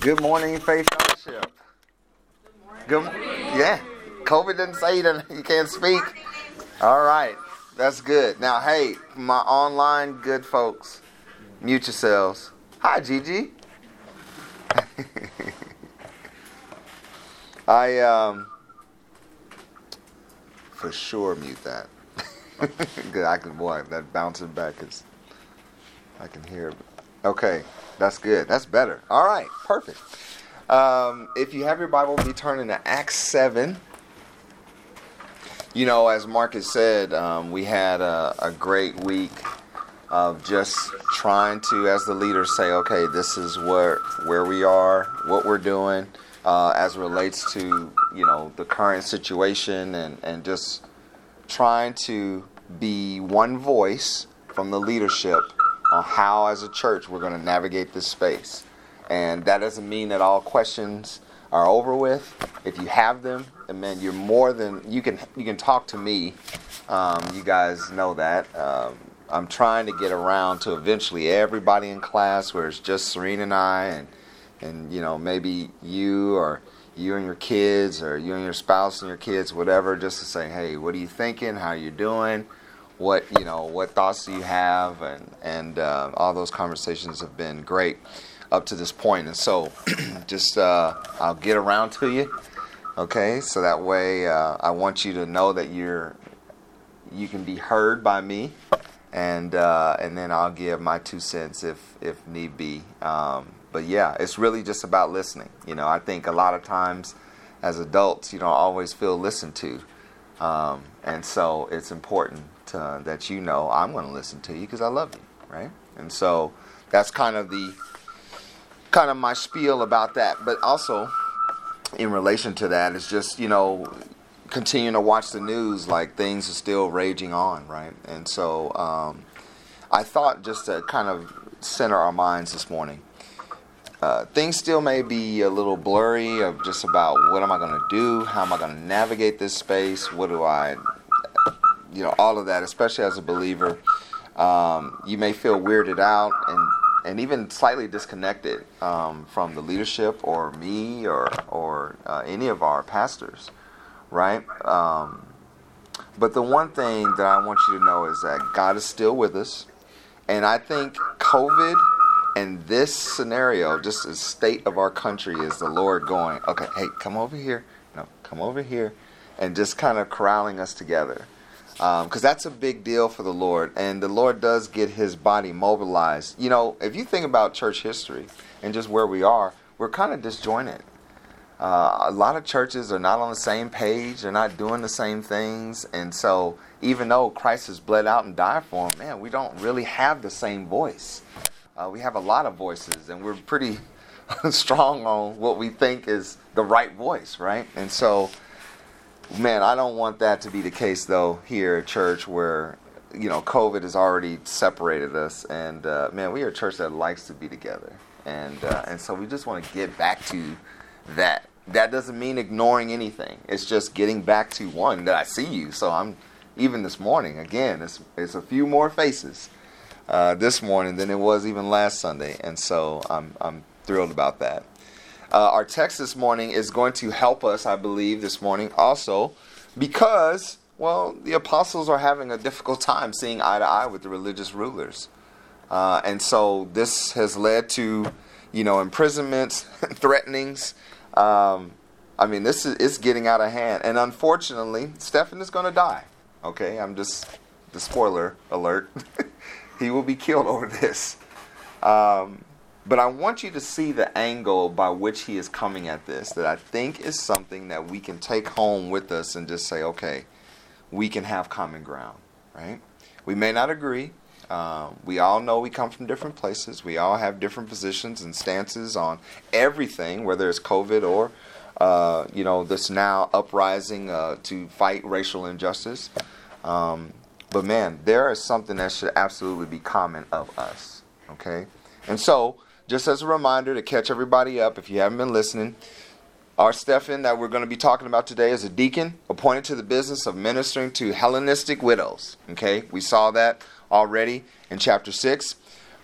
Good morning, Faith Fellowship. Good morning. Yeah. COVID didn't say you, didn't, you can't speak. All right. That's good. Now, hey, my online good folks, mute yourselves. Hi, Gigi. I um for sure mute that. good. I can boy that bouncing back is I can hear. Okay, that's good. That's better. All right, perfect. Um, if you have your Bible, be turning to Acts seven. You know, as Marcus said, um, we had a, a great week of just trying to, as the leaders say, okay, this is where where we are, what we're doing, uh, as relates to you know the current situation, and and just trying to be one voice from the leadership on how, as a church, we're going to navigate this space. And that doesn't mean that all questions are over with. If you have them, and man, you're more than you can. You can talk to me. Um, you guys know that. Um, I'm trying to get around to eventually everybody in class, where it's just Serena and I, and and you know maybe you or you and your kids, or you and your spouse and your kids, whatever, just to say, hey, what are you thinking? How are you doing? What you know? What thoughts do you have? And and uh, all those conversations have been great up to this point. And so, just uh, I'll get around to you, okay? So that way, uh, I want you to know that you're you can be heard by me, and uh, and then I'll give my two cents if if need be. Um, but yeah, it's really just about listening. You know, I think a lot of times as adults, you don't always feel listened to, um, and so it's important to, that you know I'm going to listen to you because I love you, right? And so that's kind of the kind of my spiel about that. But also, in relation to that, it's just, you know, continuing to watch the news like things are still raging on, right? And so um, I thought just to kind of center our minds this morning. Uh, things still may be a little blurry of just about what am I going to do? How am I going to navigate this space? What do I, you know, all of that, especially as a believer. Um, you may feel weirded out and and even slightly disconnected um, from the leadership or me or or uh, any of our pastors, right? Um, but the one thing that I want you to know is that God is still with us, and I think COVID and this scenario, just the state of our country, is the Lord going, okay, hey, come over here, no, come over here, and just kind of corralling us together because um, that's a big deal for the Lord, and the Lord does get His body mobilized. You know, if you think about church history and just where we are, we're kind of disjointed. Uh, a lot of churches are not on the same page; they're not doing the same things, and so even though Christ has bled out and died for them, man, we don't really have the same voice. Uh, we have a lot of voices, and we're pretty strong on what we think is the right voice, right? And so Man, I don't want that to be the case though here at church where you know COVID has already separated us, and uh, man, we are a church that likes to be together, and uh, and so we just want to get back to that. That doesn't mean ignoring anything. It's just getting back to one that I see you. So I'm even this morning again. It's it's a few more faces uh, this morning than it was even last Sunday, and so I'm I'm thrilled about that. Uh, our text this morning is going to help us, I believe, this morning also because, well, the apostles are having a difficult time seeing eye to eye with the religious rulers. Uh, and so this has led to, you know, imprisonments, threatenings. Um, I mean, this is it's getting out of hand. And unfortunately, Stephen is going to die. Okay, I'm just the spoiler alert. he will be killed over this. Um, but I want you to see the angle by which he is coming at this that I think is something that we can take home with us and just say, okay, we can have common ground, right? We may not agree. Uh, we all know we come from different places. We all have different positions and stances on everything, whether it's COVID or, uh, you know, this now uprising uh, to fight racial injustice. Um, but man, there is something that should absolutely be common of us, okay? And so, just as a reminder to catch everybody up, if you haven't been listening, our Stephen that we're going to be talking about today is a deacon appointed to the business of ministering to Hellenistic widows. Okay, we saw that already in chapter 6.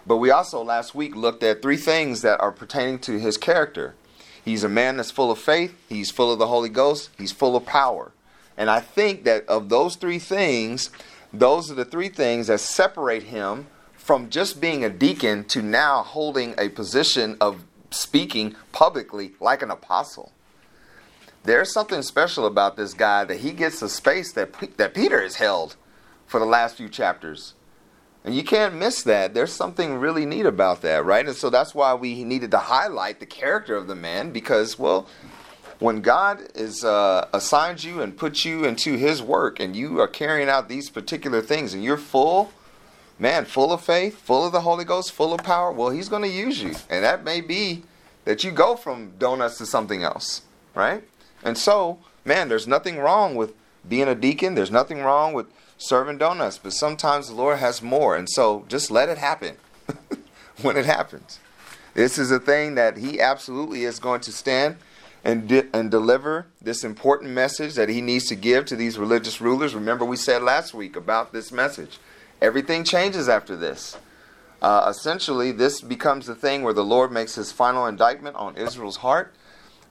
But we also last week looked at three things that are pertaining to his character. He's a man that's full of faith, he's full of the Holy Ghost, he's full of power. And I think that of those three things, those are the three things that separate him from just being a deacon to now holding a position of speaking publicly like an apostle. There's something special about this guy that he gets the space that that Peter has held for the last few chapters. And you can't miss that. There's something really neat about that, right? And so that's why we needed to highlight the character of the man because, well, when God is uh, assigned you and put you into His work, and you are carrying out these particular things, and you're full, man, full of faith, full of the Holy Ghost, full of power, well, He's going to use you, and that may be that you go from donuts to something else, right? And so, man, there's nothing wrong with being a deacon. There's nothing wrong with serving donuts, but sometimes the Lord has more. And so just let it happen when it happens. This is a thing that He absolutely is going to stand and, de- and deliver this important message that He needs to give to these religious rulers. Remember, we said last week about this message. Everything changes after this. Uh, essentially, this becomes the thing where the Lord makes His final indictment on Israel's heart.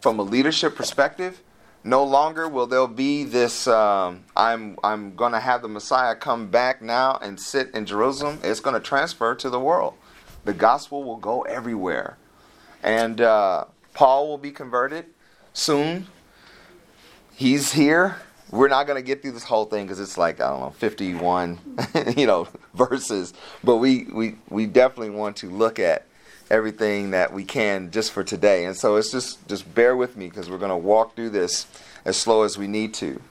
From a leadership perspective no longer will there be this um, i'm i'm going to have the messiah come back now and sit in jerusalem. It's going to transfer to the world. The gospel will go everywhere. And uh, paul will be converted soon. He's here we're not going to get through this whole thing because it's like i don't know 51 you know verses but we, we we definitely want to look at everything that we can just for today. And so it's just just bear with me because we're going to walk through this as slow as we need to.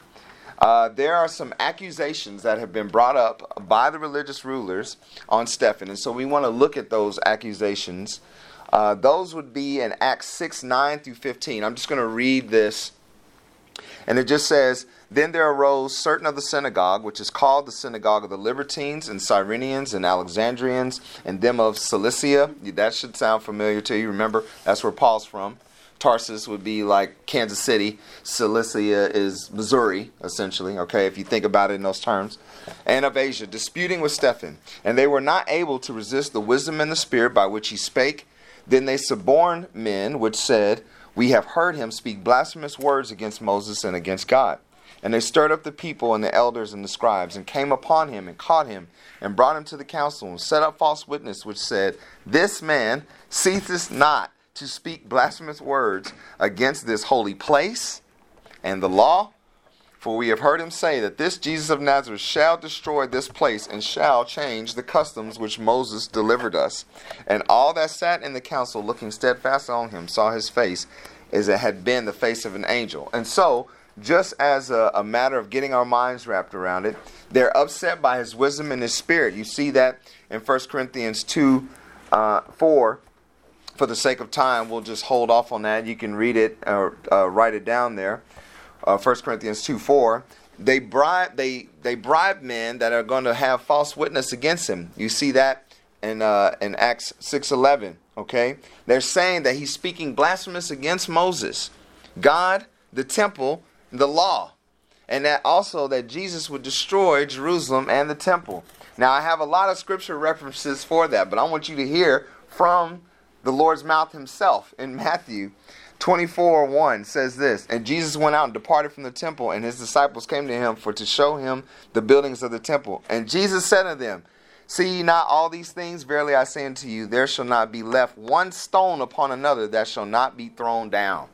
Uh, there are some accusations that have been brought up by the religious rulers on Stephen, and so we want to look at those accusations. Uh, those would be in Acts 6 9 through 15. I'm just going to read this, and it just says, then there arose certain of the synagogue, which is called the synagogue of the Libertines and Cyrenians and Alexandrians and them of Cilicia. That should sound familiar to you. Remember, that's where Paul's from. Tarsus would be like Kansas City. Cilicia is Missouri, essentially, okay, if you think about it in those terms. And of Asia, disputing with Stephen. And they were not able to resist the wisdom and the spirit by which he spake. Then they suborned men, which said, We have heard him speak blasphemous words against Moses and against God. And they stirred up the people and the elders and the scribes, and came upon him, and caught him, and brought him to the council, and set up false witness, which said, This man ceaseth not to speak blasphemous words against this holy place and the law. For we have heard him say that this Jesus of Nazareth shall destroy this place and shall change the customs which Moses delivered us. And all that sat in the council, looking steadfast on him, saw his face as it had been the face of an angel. And so, just as a, a, matter of getting our minds wrapped around it. They're upset by his wisdom and his spirit. You see that in 1 Corinthians 2 uh, 4. For the sake of time, we'll just hold off on that. You can read it or uh, write it down there. Uh, 1 Corinthians 2 4. They bribe, they, they bribe men that are going to have false witness against him. You see that in, uh, in Acts 6 11. Okay? They're saying that he's speaking blasphemous against Moses, God, the temple, the law. And that also that Jesus would destroy Jerusalem and the temple. Now I have a lot of scripture references for that, but I want you to hear from the Lord's mouth himself in Matthew 24 1 says this And Jesus went out and departed from the temple, and his disciples came to him for to show him the buildings of the temple. And Jesus said to them, See ye not all these things? Verily I say unto you, there shall not be left one stone upon another that shall not be thrown down.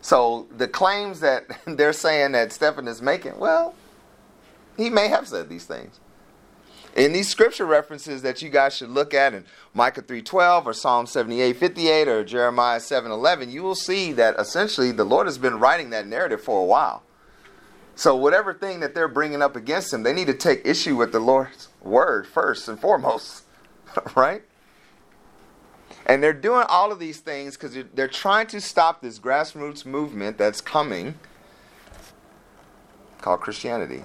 So the claims that they're saying that Stephen is making, well, he may have said these things. In these scripture references that you guys should look at in Micah 3:12 or Psalm 78:58 or Jeremiah 7:11, you will see that essentially the Lord has been writing that narrative for a while. So whatever thing that they're bringing up against him, they need to take issue with the Lord's word first and foremost, right? And they're doing all of these things because they're trying to stop this grassroots movement that's coming called Christianity.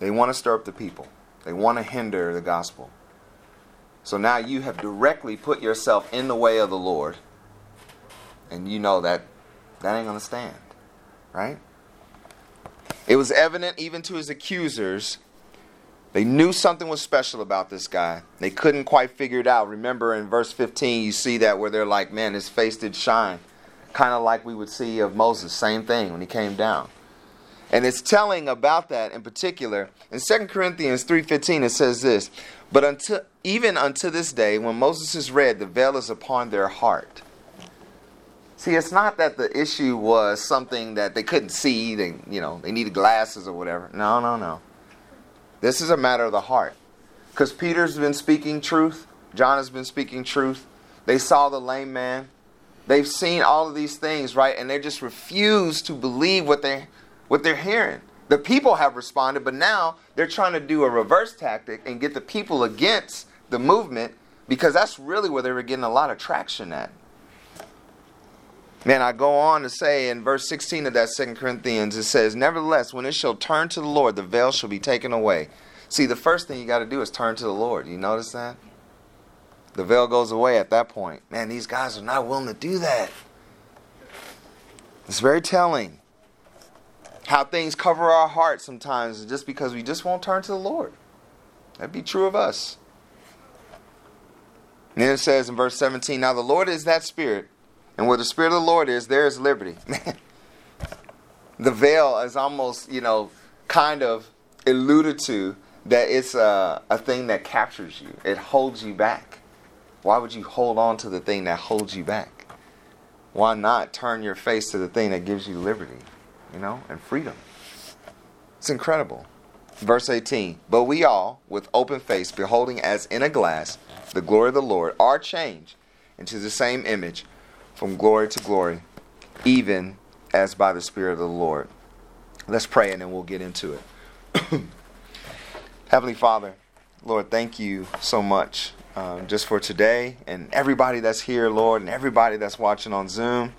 They want to stir up the people, they want to hinder the gospel. So now you have directly put yourself in the way of the Lord, and you know that that ain't going to stand, right? It was evident even to his accusers They knew something was special about this guy. They couldn't quite figure it out. Remember in verse 15, you see that where they're like, man, his face did shine. Kind of like we would see of Moses. Same thing when he came down. And it's telling about that in particular. In 2 Corinthians 3.15 it says this, But until, even unto this day, when Moses is read, the veil is upon their heart. See, it's not that the issue was something that they couldn't see, they, you know, they needed glasses or whatever. No, no, no. This is a matter of the heart. Because Peter's been speaking truth, John has been speaking truth. They saw the lame man. They've seen all of these things, right? And they just refuse to believe what they what they're hearing. The people have responded, but now they're trying to do a reverse tactic and get the people against the movement because that's really where they were getting a lot of traction at. Man, I go on to say in verse 16 of that Second Corinthians, it says, Nevertheless, when it shall turn to the Lord, the veil shall be taken away. See, the first thing you got to do is turn to the Lord. You notice that? The veil goes away at that point. Man, these guys are not willing to do that. It's very telling how things cover our hearts sometimes just because we just won't turn to the Lord. That'd be true of us. And then it says in verse 17, Now the Lord is that Spirit and where the Spirit of the Lord is, there is liberty. the veil is almost, you know, kind of alluded to that it's a, a thing that captures you, it holds you back. Why would you hold on to the thing that holds you back? Why not turn your face to the thing that gives you liberty, you know, and freedom? It's incredible. Verse 18 But we all, with open face, beholding as in a glass the glory of the Lord, are changed into the same image from glory to glory, even as by the Spirit of the Lord. Let's pray and then we'll get into it. Heavenly Father, Lord, thank you so much um, just for today and everybody that's here, Lord, and everybody that's watching on Zoom.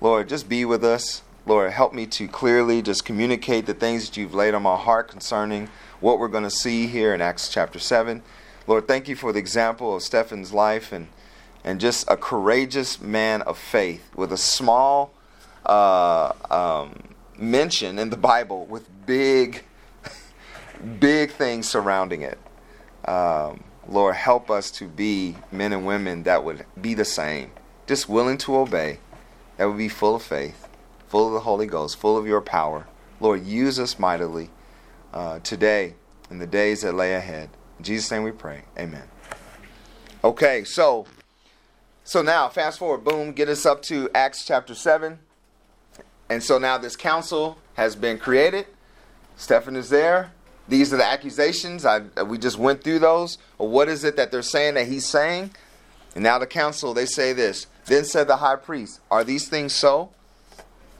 Lord, just be with us. Lord, help me to clearly just communicate the things that you've laid on my heart concerning what we're going to see here in Acts chapter 7. Lord, thank you for the example of Stephen's life and and just a courageous man of faith with a small uh, um, mention in the Bible with big, big things surrounding it. Um, Lord, help us to be men and women that would be the same, just willing to obey, that would be full of faith, full of the Holy Ghost, full of your power. Lord, use us mightily uh, today and the days that lay ahead. In Jesus' name we pray. Amen. Okay, so so now, fast forward, boom, get us up to Acts chapter 7. And so now this council has been created. Stephen is there. These are the accusations. I, we just went through those. What is it that they're saying that he's saying? And now the council, they say this. Then said the high priest, Are these things so?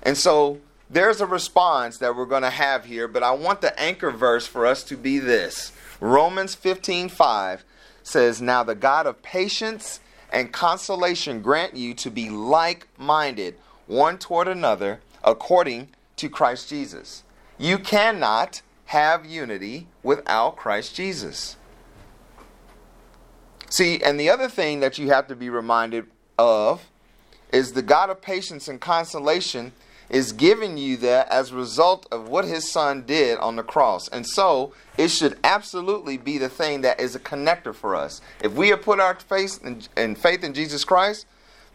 And so there's a response that we're going to have here, but I want the anchor verse for us to be this. Romans 15 5 says, Now the God of patience and consolation grant you to be like minded one toward another according to Christ Jesus. You cannot have unity without Christ Jesus. See, and the other thing that you have to be reminded of is the God of patience and consolation is giving you that as a result of what his son did on the cross. And so it should absolutely be the thing that is a connector for us. If we have put our faith in, in faith in Jesus Christ,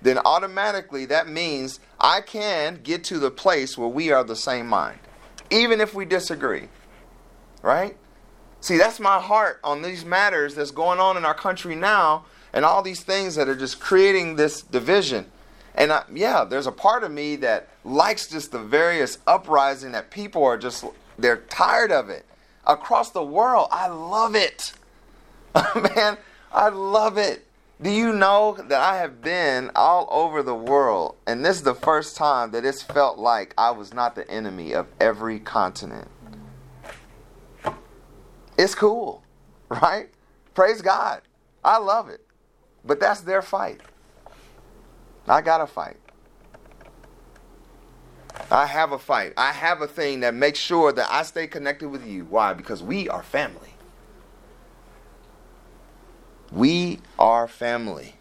then automatically that means I can get to the place where we are the same mind, even if we disagree. Right? See, that's my heart on these matters that's going on in our country now and all these things that are just creating this division. And I, yeah, there's a part of me that likes just the various uprising that people are just, they're tired of it. Across the world, I love it. Man, I love it. Do you know that I have been all over the world, and this is the first time that it's felt like I was not the enemy of every continent? It's cool, right? Praise God. I love it. But that's their fight. I got to fight. I have a fight. I have a thing that makes sure that I stay connected with you. Why? Because we are family. We are family.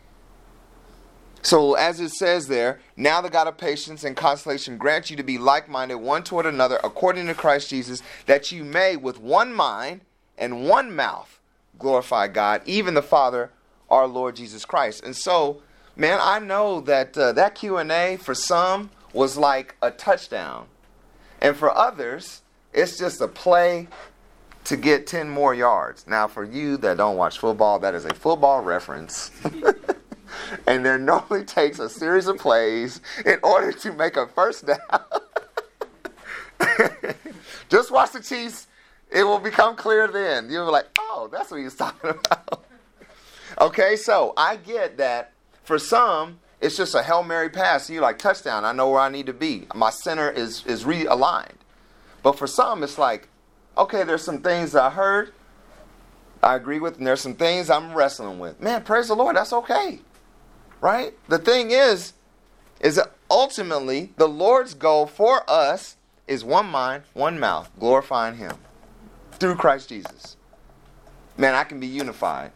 So, as it says there, now the God of patience and consolation grant you to be like minded one toward another according to Christ Jesus, that you may with one mind and one mouth glorify God, even the Father, our Lord Jesus Christ. And so, man, I know that uh, that Q&A for some was like a touchdown. And for others, it's just a play to get 10 more yards. Now, for you that don't watch football, that is a football reference. and there normally takes a series of plays in order to make a first down. Just watch the Chiefs. It will become clear then. You'll be like, oh, that's what he's talking about. okay, so I get that for some, it's just a Hail Mary pass. You're like touchdown. I know where I need to be. My center is is realigned. But for some, it's like, okay, there's some things I heard, I agree with, and there's some things I'm wrestling with. Man, praise the Lord, that's okay. Right? The thing is, is that ultimately the Lord's goal for us is one mind, one mouth, glorifying Him through Christ Jesus. Man, I can be unified.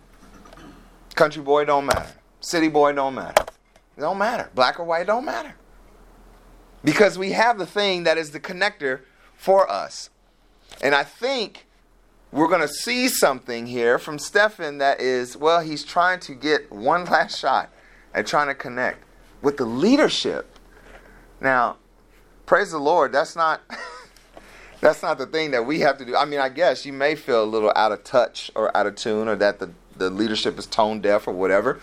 Country boy don't matter. City boy don't matter. It don't matter. Black or white don't matter. Because we have the thing that is the connector for us. And I think we're going to see something here from Stephen that is, well, he's trying to get one last shot at trying to connect with the leadership. Now, praise the Lord, that's not that's not the thing that we have to do. I mean, I guess you may feel a little out of touch or out of tune or that the, the leadership is tone deaf or whatever.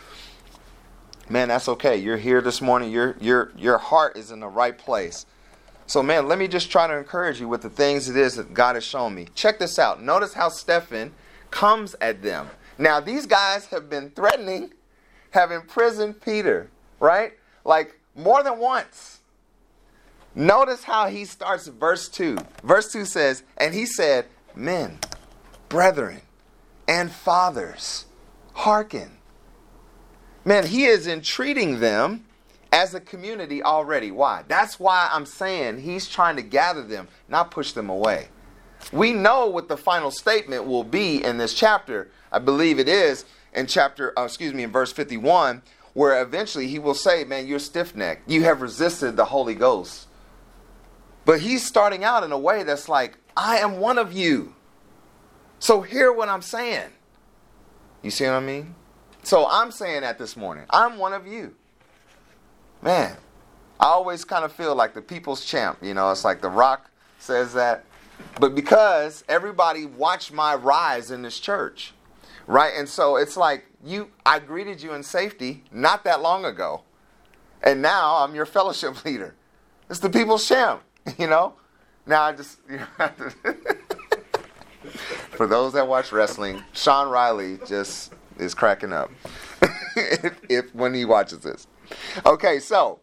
Man, that's okay. You're here this morning. Your your your heart is in the right place. So, man, let me just try to encourage you with the things it is that God has shown me. Check this out. Notice how Stephen comes at them. Now, these guys have been threatening, have imprisoned Peter, right? Like more than once. Notice how he starts verse 2. Verse 2 says, And he said, Men, brethren, and fathers, hearken. Man, he is entreating them as a community already. Why? That's why I'm saying he's trying to gather them, not push them away. We know what the final statement will be in this chapter. I believe it is in chapter, uh, excuse me, in verse 51, where eventually he will say, Man, you're stiff necked. You have resisted the Holy Ghost. But he's starting out in a way that's like, I am one of you. So hear what I'm saying. You see what I mean? So I'm saying that this morning. I'm one of you. Man, I always kind of feel like the people's champ. You know, it's like The Rock says that. But because everybody watched my rise in this church, right? And so it's like you, I greeted you in safety not that long ago, and now I'm your fellowship leader. It's the people's champ. You know? Now I just you know, for those that watch wrestling, Sean Riley just is cracking up if, if when he watches this. Okay, so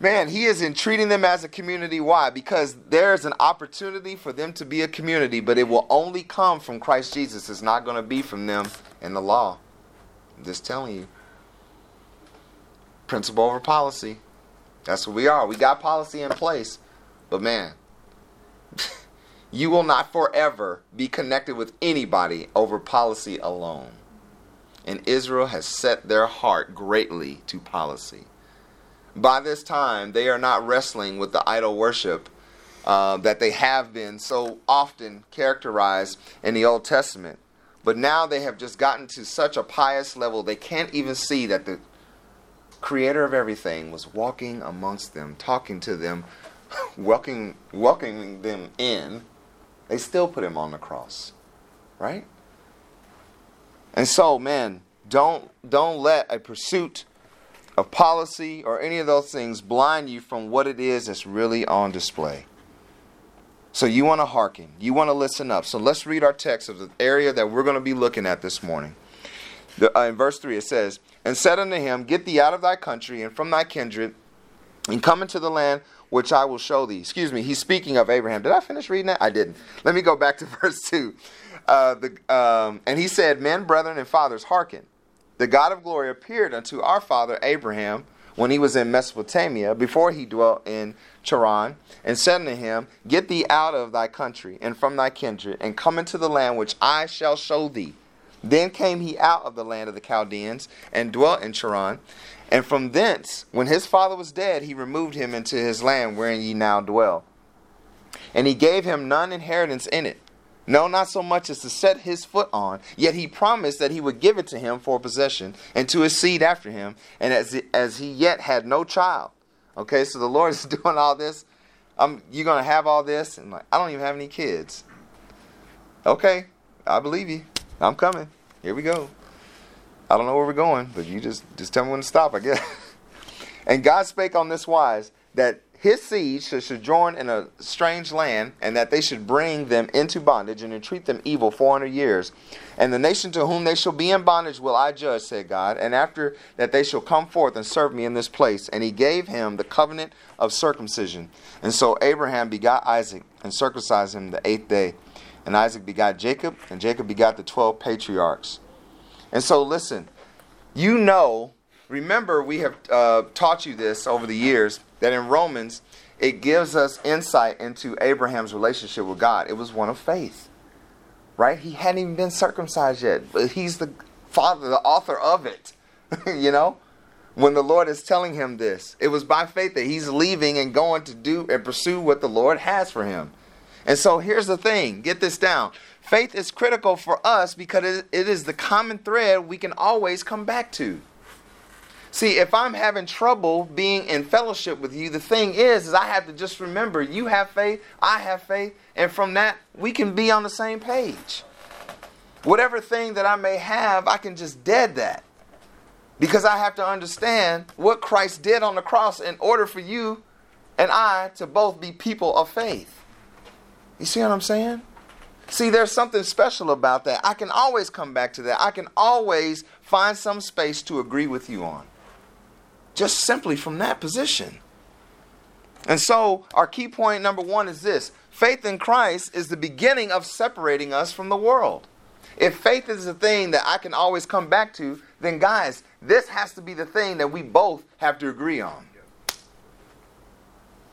man, he is entreating them as a community. Why? Because there's an opportunity for them to be a community, but it will only come from Christ Jesus. It's not going to be from them and the law. I'm just telling you. Principle over policy. That's what we are. We got policy in place. But man, you will not forever be connected with anybody over policy alone. And Israel has set their heart greatly to policy. By this time, they are not wrestling with the idol worship uh, that they have been so often characterized in the Old Testament. But now they have just gotten to such a pious level, they can't even see that the creator of everything was walking amongst them, talking to them, welcoming, welcoming them in, they still put him on the cross. Right? And so, man, don't don't let a pursuit of policy or any of those things blind you from what it is that's really on display. So you want to hearken, you want to listen up. So let's read our text of the area that we're going to be looking at this morning. The, uh, in verse 3 it says, And said unto him, Get thee out of thy country and from thy kindred, and come into the land which I will show thee. Excuse me, he's speaking of Abraham. Did I finish reading that? I didn't. Let me go back to verse 2. Uh, the, um, and he said, Men, brethren, and fathers, hearken. The God of glory appeared unto our father Abraham when he was in Mesopotamia, before he dwelt in Charran, and said unto him, Get thee out of thy country and from thy kindred, and come into the land which I shall show thee. Then came he out of the land of the Chaldeans, and dwelt in Charran. And from thence, when his father was dead, he removed him into his land wherein ye now dwell. And he gave him none inheritance in it, No, not so much as to set his foot on. Yet he promised that he would give it to him for possession and to his seed after him, and as, as he yet had no child. Okay, so the Lord is doing all this. Um, you're going to have all this? And like, I don't even have any kids. Okay, I believe you. I'm coming. Here we go. I don't know where we're going, but you just, just tell me when to stop, I guess. and God spake on this wise that his seed should sojourn in a strange land, and that they should bring them into bondage and entreat them evil 400 years. And the nation to whom they shall be in bondage will I judge, said God. And after that they shall come forth and serve me in this place. And he gave him the covenant of circumcision. And so Abraham begot Isaac and circumcised him the eighth day. And Isaac begot Jacob, and Jacob begot the 12 patriarchs. And so listen, you know, remember we have uh, taught you this over the years that in Romans, it gives us insight into Abraham's relationship with God. It was one of faith, right? He hadn't even been circumcised yet, but he's the father, the author of it, you know? When the Lord is telling him this, it was by faith that he's leaving and going to do and pursue what the Lord has for him. And so here's the thing get this down. Faith is critical for us because it is the common thread we can always come back to. See, if I'm having trouble being in fellowship with you, the thing is, is I have to just remember you have faith, I have faith, and from that we can be on the same page. Whatever thing that I may have, I can just dead that. Because I have to understand what Christ did on the cross in order for you and I to both be people of faith. You see what I'm saying? See, there's something special about that. I can always come back to that. I can always find some space to agree with you on just simply from that position. And so, our key point number one is this faith in Christ is the beginning of separating us from the world. If faith is the thing that I can always come back to, then, guys, this has to be the thing that we both have to agree on.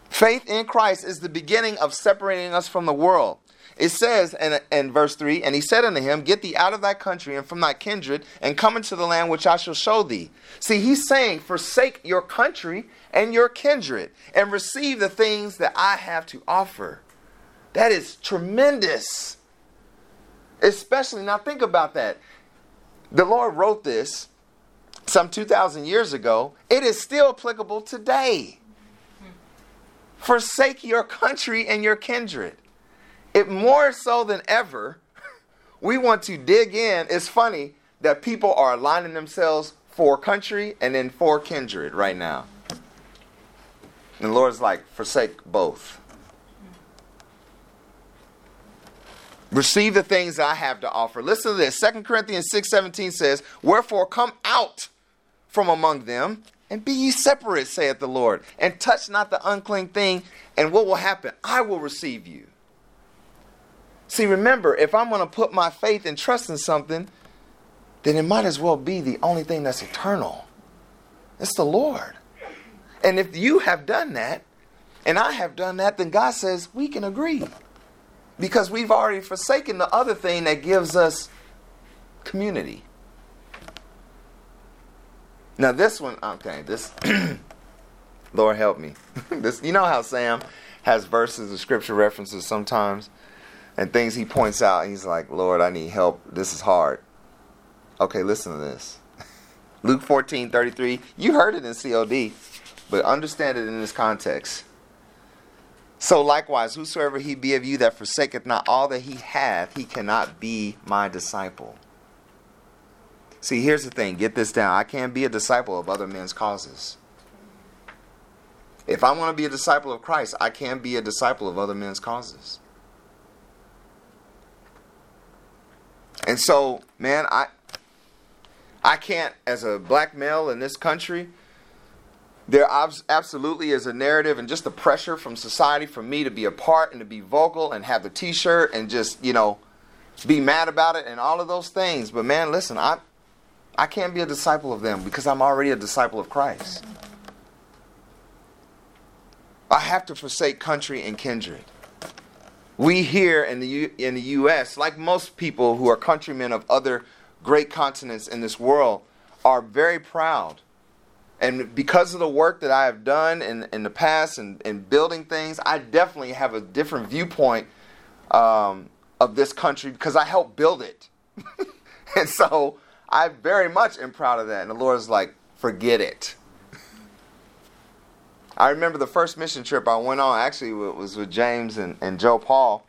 Faith in Christ is the beginning of separating us from the world. It says in, in verse 3 And he said unto him, Get thee out of thy country and from thy kindred, and come into the land which I shall show thee. See, he's saying, Forsake your country and your kindred, and receive the things that I have to offer. That is tremendous. Especially, now think about that. The Lord wrote this some 2,000 years ago. It is still applicable today. Forsake your country and your kindred it more so than ever, we want to dig in. It's funny that people are aligning themselves for country and then for kindred right now. And the Lord's like, forsake both. Receive the things I have to offer. Listen to this. 2 Corinthians 6:17 says, Wherefore come out from among them and be ye separate, saith the Lord, and touch not the unclean thing, and what will happen? I will receive you. See, remember, if I'm going to put my faith and trust in something, then it might as well be the only thing that's eternal. It's the Lord. And if you have done that, and I have done that, then God says we can agree. Because we've already forsaken the other thing that gives us community. Now this one, okay, this Lord help me. this you know how Sam has verses of scripture references sometimes and things he points out. he's like, Lord, I need help. This is hard. Okay, listen to this. Luke 14 33. You heard it in COD, but understand it in this context. So likewise, whosoever he be of you that forsaketh not all that he hath, he cannot be my disciple. See, here's the thing get this down. I can't be a disciple of other men's causes. If I want to be a disciple of Christ, I can't be a disciple of other men's causes. And so, man, I I can't as a black male in this country there absolutely is a narrative and just the pressure from society for me to be a part and to be vocal and have the t-shirt and just, you know, be mad about it and all of those things. But man, listen, I I can't be a disciple of them because I'm already a disciple of Christ. I have to forsake country and kindred we here in the U- in the U.S., like most people who are countrymen of other great continents in this world, are very proud. And because of the work that I have done in, in the past and in building things, I definitely have a different viewpoint um, of this country because I helped build it. and so I very much am proud of that. And the Lord is like, forget it. I remember the first mission trip I went on actually was with James and, and Joe Paul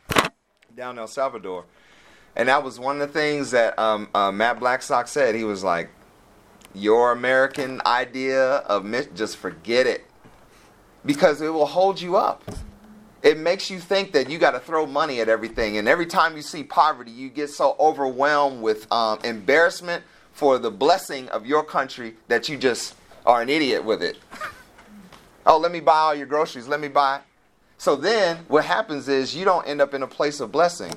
down El Salvador. And that was one of the things that um, uh, Matt Blackstock said. He was like, Your American idea of mission, just forget it. Because it will hold you up. It makes you think that you got to throw money at everything. And every time you see poverty, you get so overwhelmed with um, embarrassment for the blessing of your country that you just are an idiot with it. oh, let me buy all your groceries. Let me buy. So then what happens is you don't end up in a place of blessing.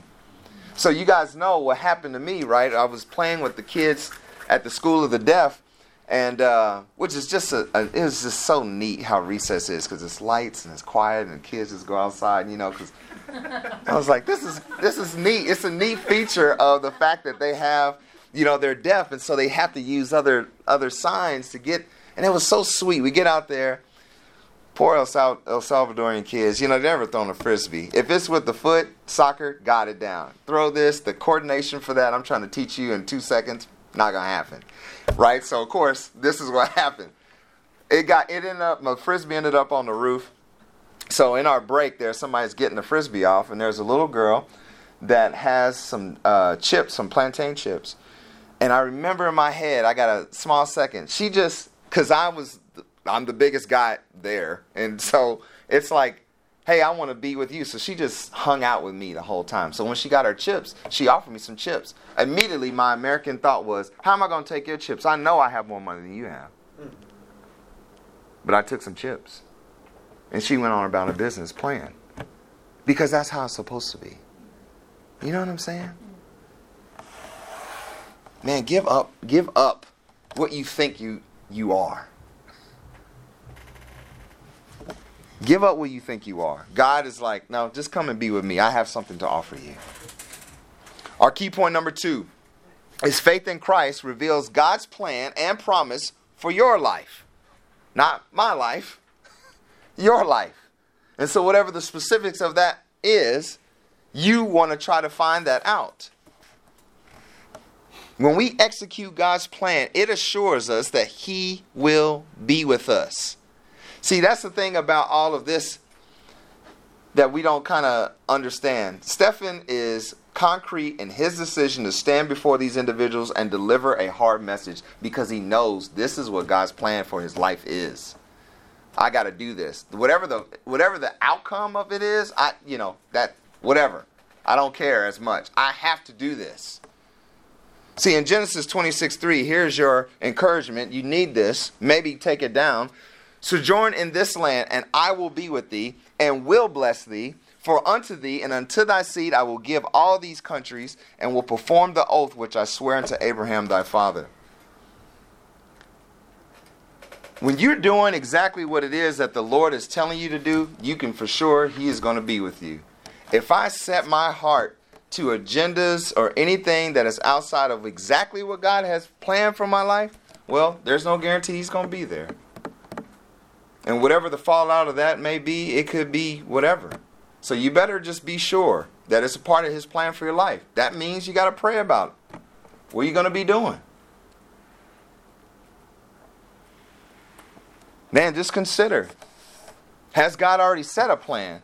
So you guys know what happened to me, right? I was playing with the kids at the School of the Deaf, and uh, which is just a, a, it was just so neat how recess is because it's lights and it's quiet and the kids just go outside, and you know. Because I was like, this is this is neat. It's a neat feature of the fact that they have, you know, they're deaf and so they have to use other other signs to get. And it was so sweet. We get out there. Poor El, Sal- El Salvadorian kids, you know, they never thrown a frisbee. If it's with the foot, soccer, got it down. Throw this, the coordination for that, I'm trying to teach you in two seconds, not gonna happen right? So of course, this is what happened. It got it ended up my frisbee ended up on the roof. So in our break there, somebody's getting the frisbee off, and there's a little girl that has some uh, chips, some plantain chips. And I remember in my head, I got a small second. She just, cause I was, I'm the biggest guy there, and so it's like hey, I want to be with you. So she just hung out with me the whole time. So when she got her chips, she offered me some chips. Immediately, my American thought was, how am I going to take your chips? I know I have more money than you have. Hmm. But I took some chips. And she went on about her business plan. Because that's how it's supposed to be. You know what I'm saying? Man, give up, give up what you think you you are. Give up what you think you are. God is like, no, just come and be with me. I have something to offer you. Our key point number two is faith in Christ reveals God's plan and promise for your life. Not my life, your life. And so, whatever the specifics of that is, you want to try to find that out. When we execute God's plan, it assures us that He will be with us. See, that's the thing about all of this that we don't kind of understand. Stephen is concrete in his decision to stand before these individuals and deliver a hard message because he knows this is what God's plan for his life is. I got to do this. Whatever the whatever the outcome of it is, I you know, that whatever. I don't care as much. I have to do this. See, in Genesis 26 3, here's your encouragement. You need this. Maybe take it down. Sojourn in this land, and I will be with thee, and will bless thee. For unto thee and unto thy seed I will give all these countries, and will perform the oath which I swear unto Abraham thy father. When you're doing exactly what it is that the Lord is telling you to do, you can for sure He is going to be with you. If I set my heart to agendas or anything that is outside of exactly what God has planned for my life, well, there's no guarantee He's going to be there. And whatever the fallout of that may be, it could be whatever. So you better just be sure that it's a part of his plan for your life. That means you got to pray about it. What are you going to be doing? Man, just consider has God already set a plan?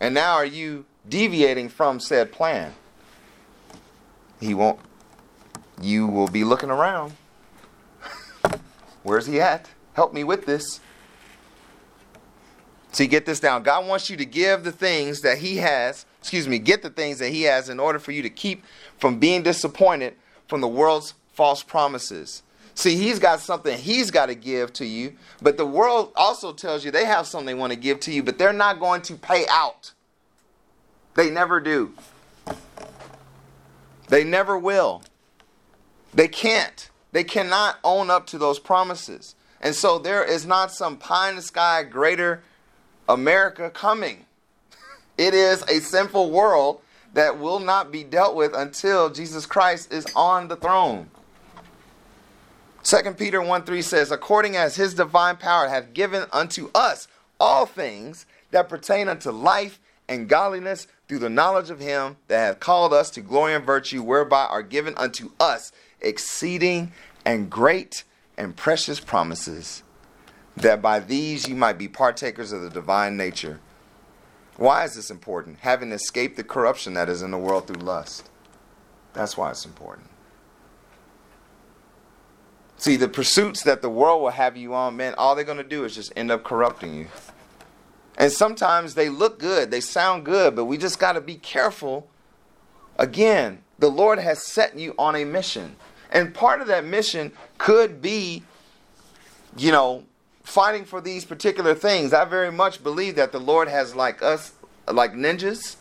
And now are you deviating from said plan? He won't. You will be looking around. Where's he at? Help me with this. So get this down. God wants you to give the things that He has, excuse me, get the things that He has in order for you to keep from being disappointed from the world's false promises. See, He's got something He's got to give to you, but the world also tells you they have something they want to give to you, but they're not going to pay out. They never do. They never will. They can't. They cannot own up to those promises. And so there is not some pie in the sky greater America coming. It is a sinful world that will not be dealt with until Jesus Christ is on the throne. 2 Peter 1 3 says, According as his divine power hath given unto us all things that pertain unto life and godliness through the knowledge of him that hath called us to glory and virtue, whereby are given unto us exceeding and great and precious promises, that by these you might be partakers of the divine nature. Why is this important? Having escaped the corruption that is in the world through lust. That's why it's important. See, the pursuits that the world will have you on, man, all they're going to do is just end up corrupting you. And sometimes they look good, they sound good, but we just got to be careful. Again, the Lord has set you on a mission. And part of that mission could be, you know, fighting for these particular things. I very much believe that the Lord has like us, like ninjas.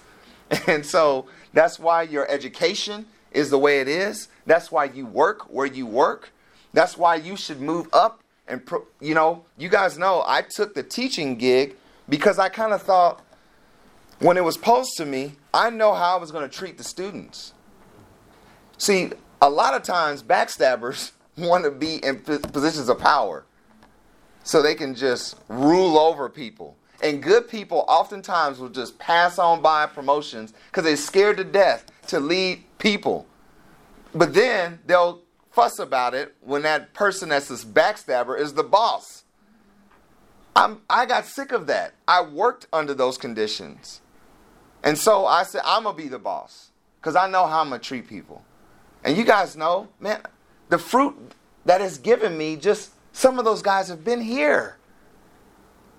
And so that's why your education is the way it is. That's why you work where you work. That's why you should move up. And, pro- you know, you guys know I took the teaching gig because I kind of thought when it was posed to me, I know how I was going to treat the students. See, a lot of times backstabbers want to be in positions of power so they can just rule over people. And good people oftentimes will just pass on by promotions because they're scared to death to lead people. But then they'll fuss about it when that person that's this backstabber is the boss. I'm, I got sick of that. I worked under those conditions. And so I said, I'm going to be the boss because I know how I'm going to treat people. And you guys know, man, the fruit that is given me, just some of those guys have been here.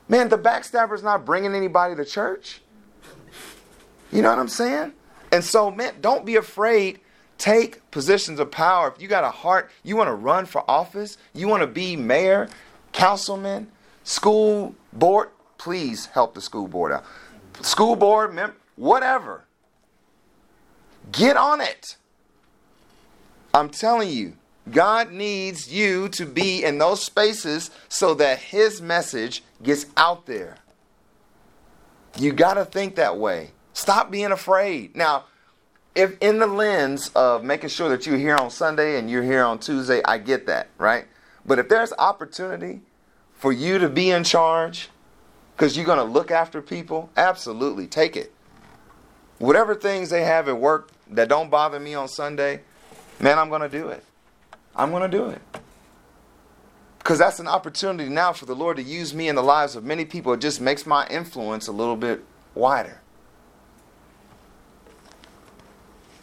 Man, the backstabber's not bringing anybody to church. You know what I'm saying? And so, man, don't be afraid. Take positions of power. If you got a heart, you want to run for office, you want to be mayor, councilman, school board, please help the school board out. School board, mem- whatever. Get on it. I'm telling you, God needs you to be in those spaces so that His message gets out there. You got to think that way. Stop being afraid. Now, if in the lens of making sure that you're here on Sunday and you're here on Tuesday, I get that, right? But if there's opportunity for you to be in charge because you're going to look after people, absolutely take it. Whatever things they have at work that don't bother me on Sunday, man, I'm going to do it. I'm going to do it. Because that's an opportunity now for the Lord to use me in the lives of many people. It just makes my influence a little bit wider.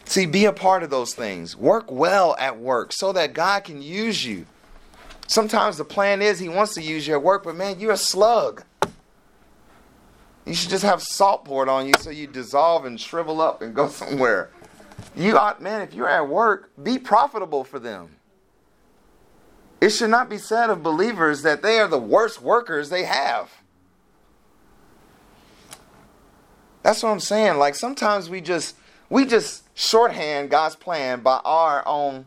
See, be a part of those things. Work well at work so that God can use you. Sometimes the plan is He wants to use you at work, but man, you're a slug. You should just have salt poured on you so you dissolve and shrivel up and go somewhere. You ought, man, if you're at work, be profitable for them. It should not be said of believers that they are the worst workers they have. That's what I'm saying. Like sometimes we just we just shorthand God's plan by our own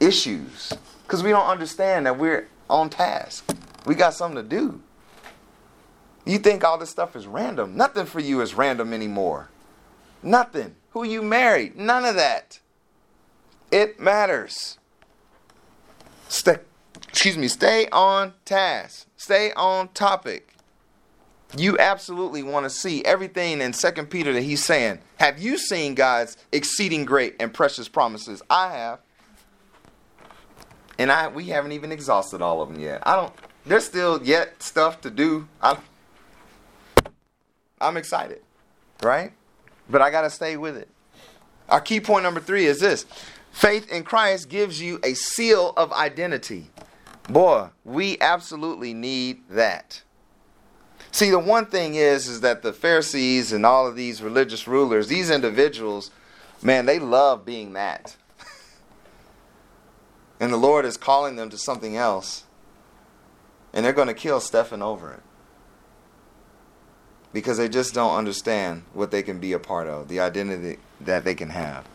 issues because we don't understand that we're on task. We got something to do. You think all this stuff is random. Nothing for you is random anymore. Nothing. Who you married? None of that. It matters. Stay, excuse me, stay on task. Stay on topic. You absolutely want to see everything in Second Peter that he's saying. Have you seen God's exceeding great and precious promises? I have. And I we haven't even exhausted all of them yet. I don't there's still yet stuff to do. I I'm excited, right? But I got to stay with it. Our key point number 3 is this. Faith in Christ gives you a seal of identity. Boy, we absolutely need that. See, the one thing is, is that the Pharisees and all of these religious rulers, these individuals, man, they love being that. and the Lord is calling them to something else. And they're going to kill Stephen over it. Because they just don't understand what they can be a part of, the identity that they can have.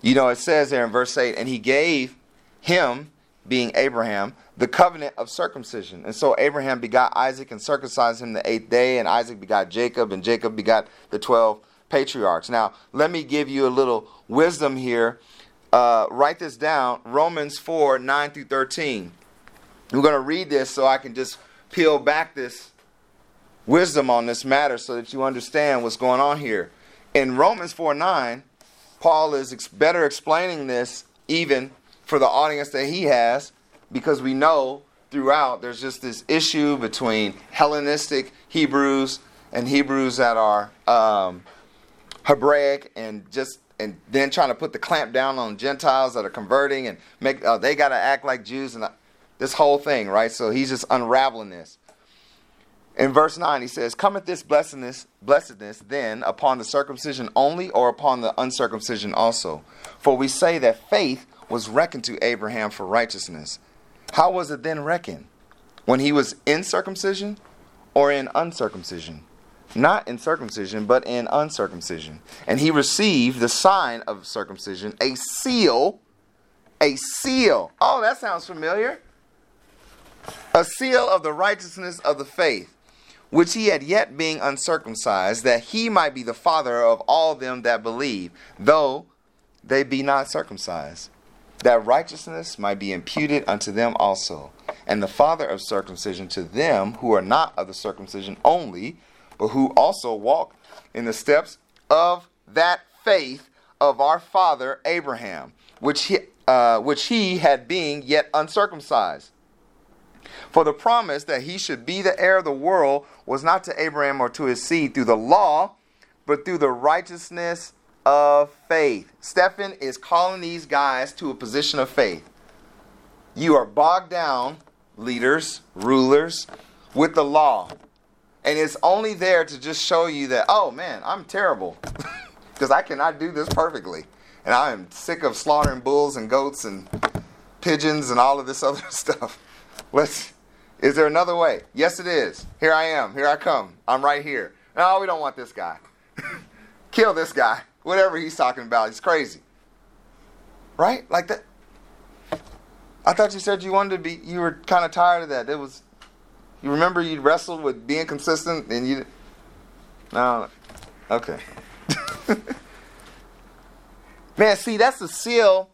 You know, it says there in verse 8, and he gave him, being Abraham, the covenant of circumcision. And so Abraham begot Isaac and circumcised him the eighth day, and Isaac begot Jacob, and Jacob begot the 12 patriarchs. Now, let me give you a little wisdom here. Uh, write this down Romans 4 9 through 13. We're going to read this so I can just peel back this wisdom on this matter so that you understand what's going on here. In Romans 4 9, Paul is ex- better explaining this even for the audience that he has because we know throughout there's just this issue between Hellenistic Hebrews and Hebrews that are um, Hebraic and just and then trying to put the clamp down on Gentiles that are converting and make uh, they got to act like Jews and uh, this whole thing, right? So he's just unraveling this. In verse 9, he says, Cometh this blessedness, blessedness then upon the circumcision only or upon the uncircumcision also? For we say that faith was reckoned to Abraham for righteousness. How was it then reckoned? When he was in circumcision or in uncircumcision? Not in circumcision, but in uncircumcision. And he received the sign of circumcision, a seal. A seal. Oh, that sounds familiar. A seal of the righteousness of the faith which he had yet being uncircumcised, that he might be the father of all them that believe, though they be not circumcised, that righteousness might be imputed unto them also, and the father of circumcision to them who are not of the circumcision only, but who also walk in the steps of that faith of our father Abraham, which he, uh, which he had being yet uncircumcised for the promise that he should be the heir of the world was not to Abraham or to his seed through the law, but through the righteousness of faith. Stephen is calling these guys to a position of faith. You are bogged down, leaders, rulers, with the law. And it's only there to just show you that, oh man, I'm terrible. Because I cannot do this perfectly. And I am sick of slaughtering bulls and goats and pigeons and all of this other stuff. Let's. Is there another way? Yes, it is. Here I am. Here I come. I'm right here. No, we don't want this guy. Kill this guy. Whatever he's talking about. He's crazy. Right? Like that. I thought you said you wanted to be. You were kind of tired of that. It was. You remember you wrestled with being consistent, and you. No. Okay. Man, see, that's the seal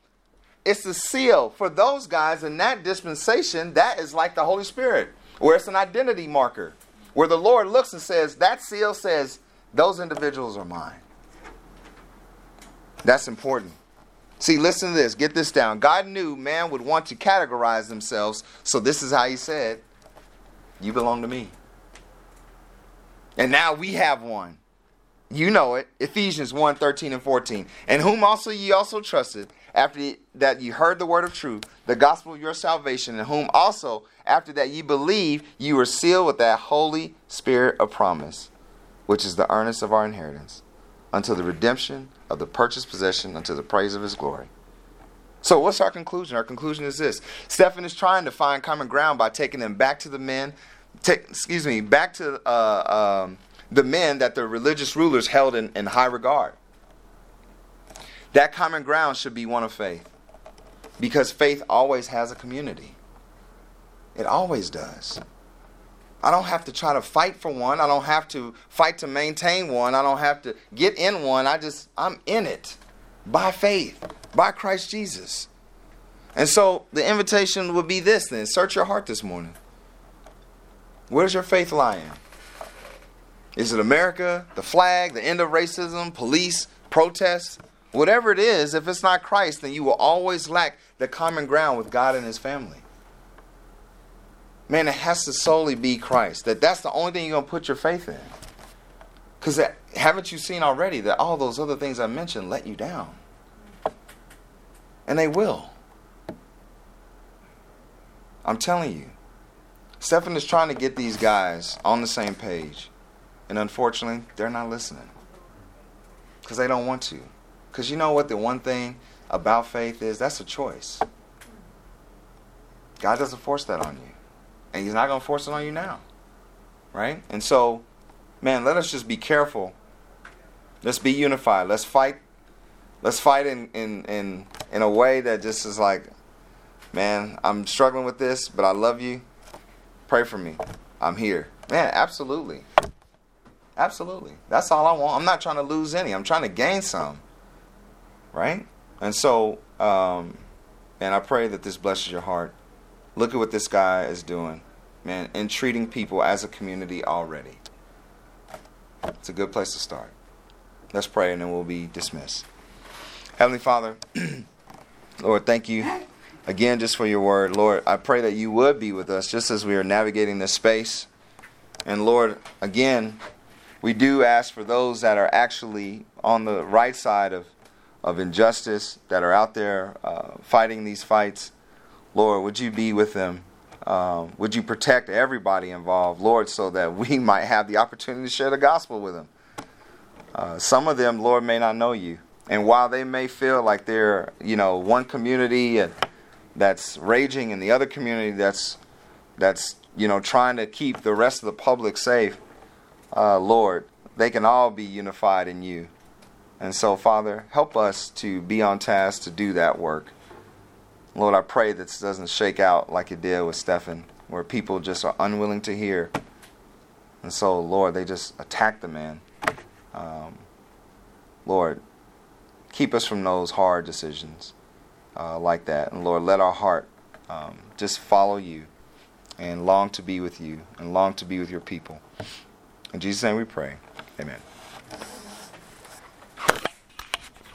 it's a seal for those guys in that dispensation that is like the holy spirit where it's an identity marker where the lord looks and says that seal says those individuals are mine. That's important. See listen to this. Get this down. God knew man would want to categorize themselves so this is how he said you belong to me. And now we have one. You know it. Ephesians 1 13 and 14 and whom also ye also trusted after that you heard the word of truth, the gospel of your salvation, in whom also, after that you believe, you were sealed with that Holy Spirit of promise, which is the earnest of our inheritance, until the redemption of the purchased possession, unto the praise of his glory. So, what's our conclusion? Our conclusion is this Stephen is trying to find common ground by taking them back to the men, take, excuse me, back to uh, um, the men that the religious rulers held in, in high regard. That common ground should be one of faith. Because faith always has a community. It always does. I don't have to try to fight for one. I don't have to fight to maintain one. I don't have to get in one. I just, I'm in it by faith, by Christ Jesus. And so the invitation would be this then search your heart this morning. Where's your faith lying? Is it America, the flag, the end of racism, police, protests? Whatever it is, if it's not Christ, then you will always lack the common ground with God and His family. Man, it has to solely be Christ. That that's the only thing you're gonna put your faith in. Because haven't you seen already that all those other things I mentioned let you down? And they will. I'm telling you. Stephen is trying to get these guys on the same page. And unfortunately, they're not listening. Because they don't want to. Because you know what the one thing about faith is? That's a choice. God doesn't force that on you. And He's not going to force it on you now. Right? And so, man, let us just be careful. Let's be unified. Let's fight. Let's fight in, in, in, in a way that just is like, man, I'm struggling with this, but I love you. Pray for me. I'm here. Man, absolutely. Absolutely. That's all I want. I'm not trying to lose any. I'm trying to gain some right? And so, um, and I pray that this blesses your heart. Look at what this guy is doing, man, and treating people as a community already. It's a good place to start. Let's pray and then we'll be dismissed. Heavenly Father, Lord, thank you again just for your word. Lord, I pray that you would be with us just as we are navigating this space. And Lord, again, we do ask for those that are actually on the right side of, of injustice, that are out there uh, fighting these fights. Lord, would you be with them? Um, would you protect everybody involved, Lord, so that we might have the opportunity to share the gospel with them? Uh, some of them, Lord, may not know you. And while they may feel like they're, you know, one community and that's raging and the other community that's that's you know trying to keep the rest of the public safe, uh, Lord, they can all be unified in you. And so, Father, help us to be on task to do that work. Lord, I pray that this doesn't shake out like it did with Stephen, where people just are unwilling to hear. And so, Lord, they just attack the man. Um, Lord, keep us from those hard decisions uh, like that. And Lord, let our heart um, just follow you and long to be with you and long to be with your people. In Jesus' name we pray. Amen.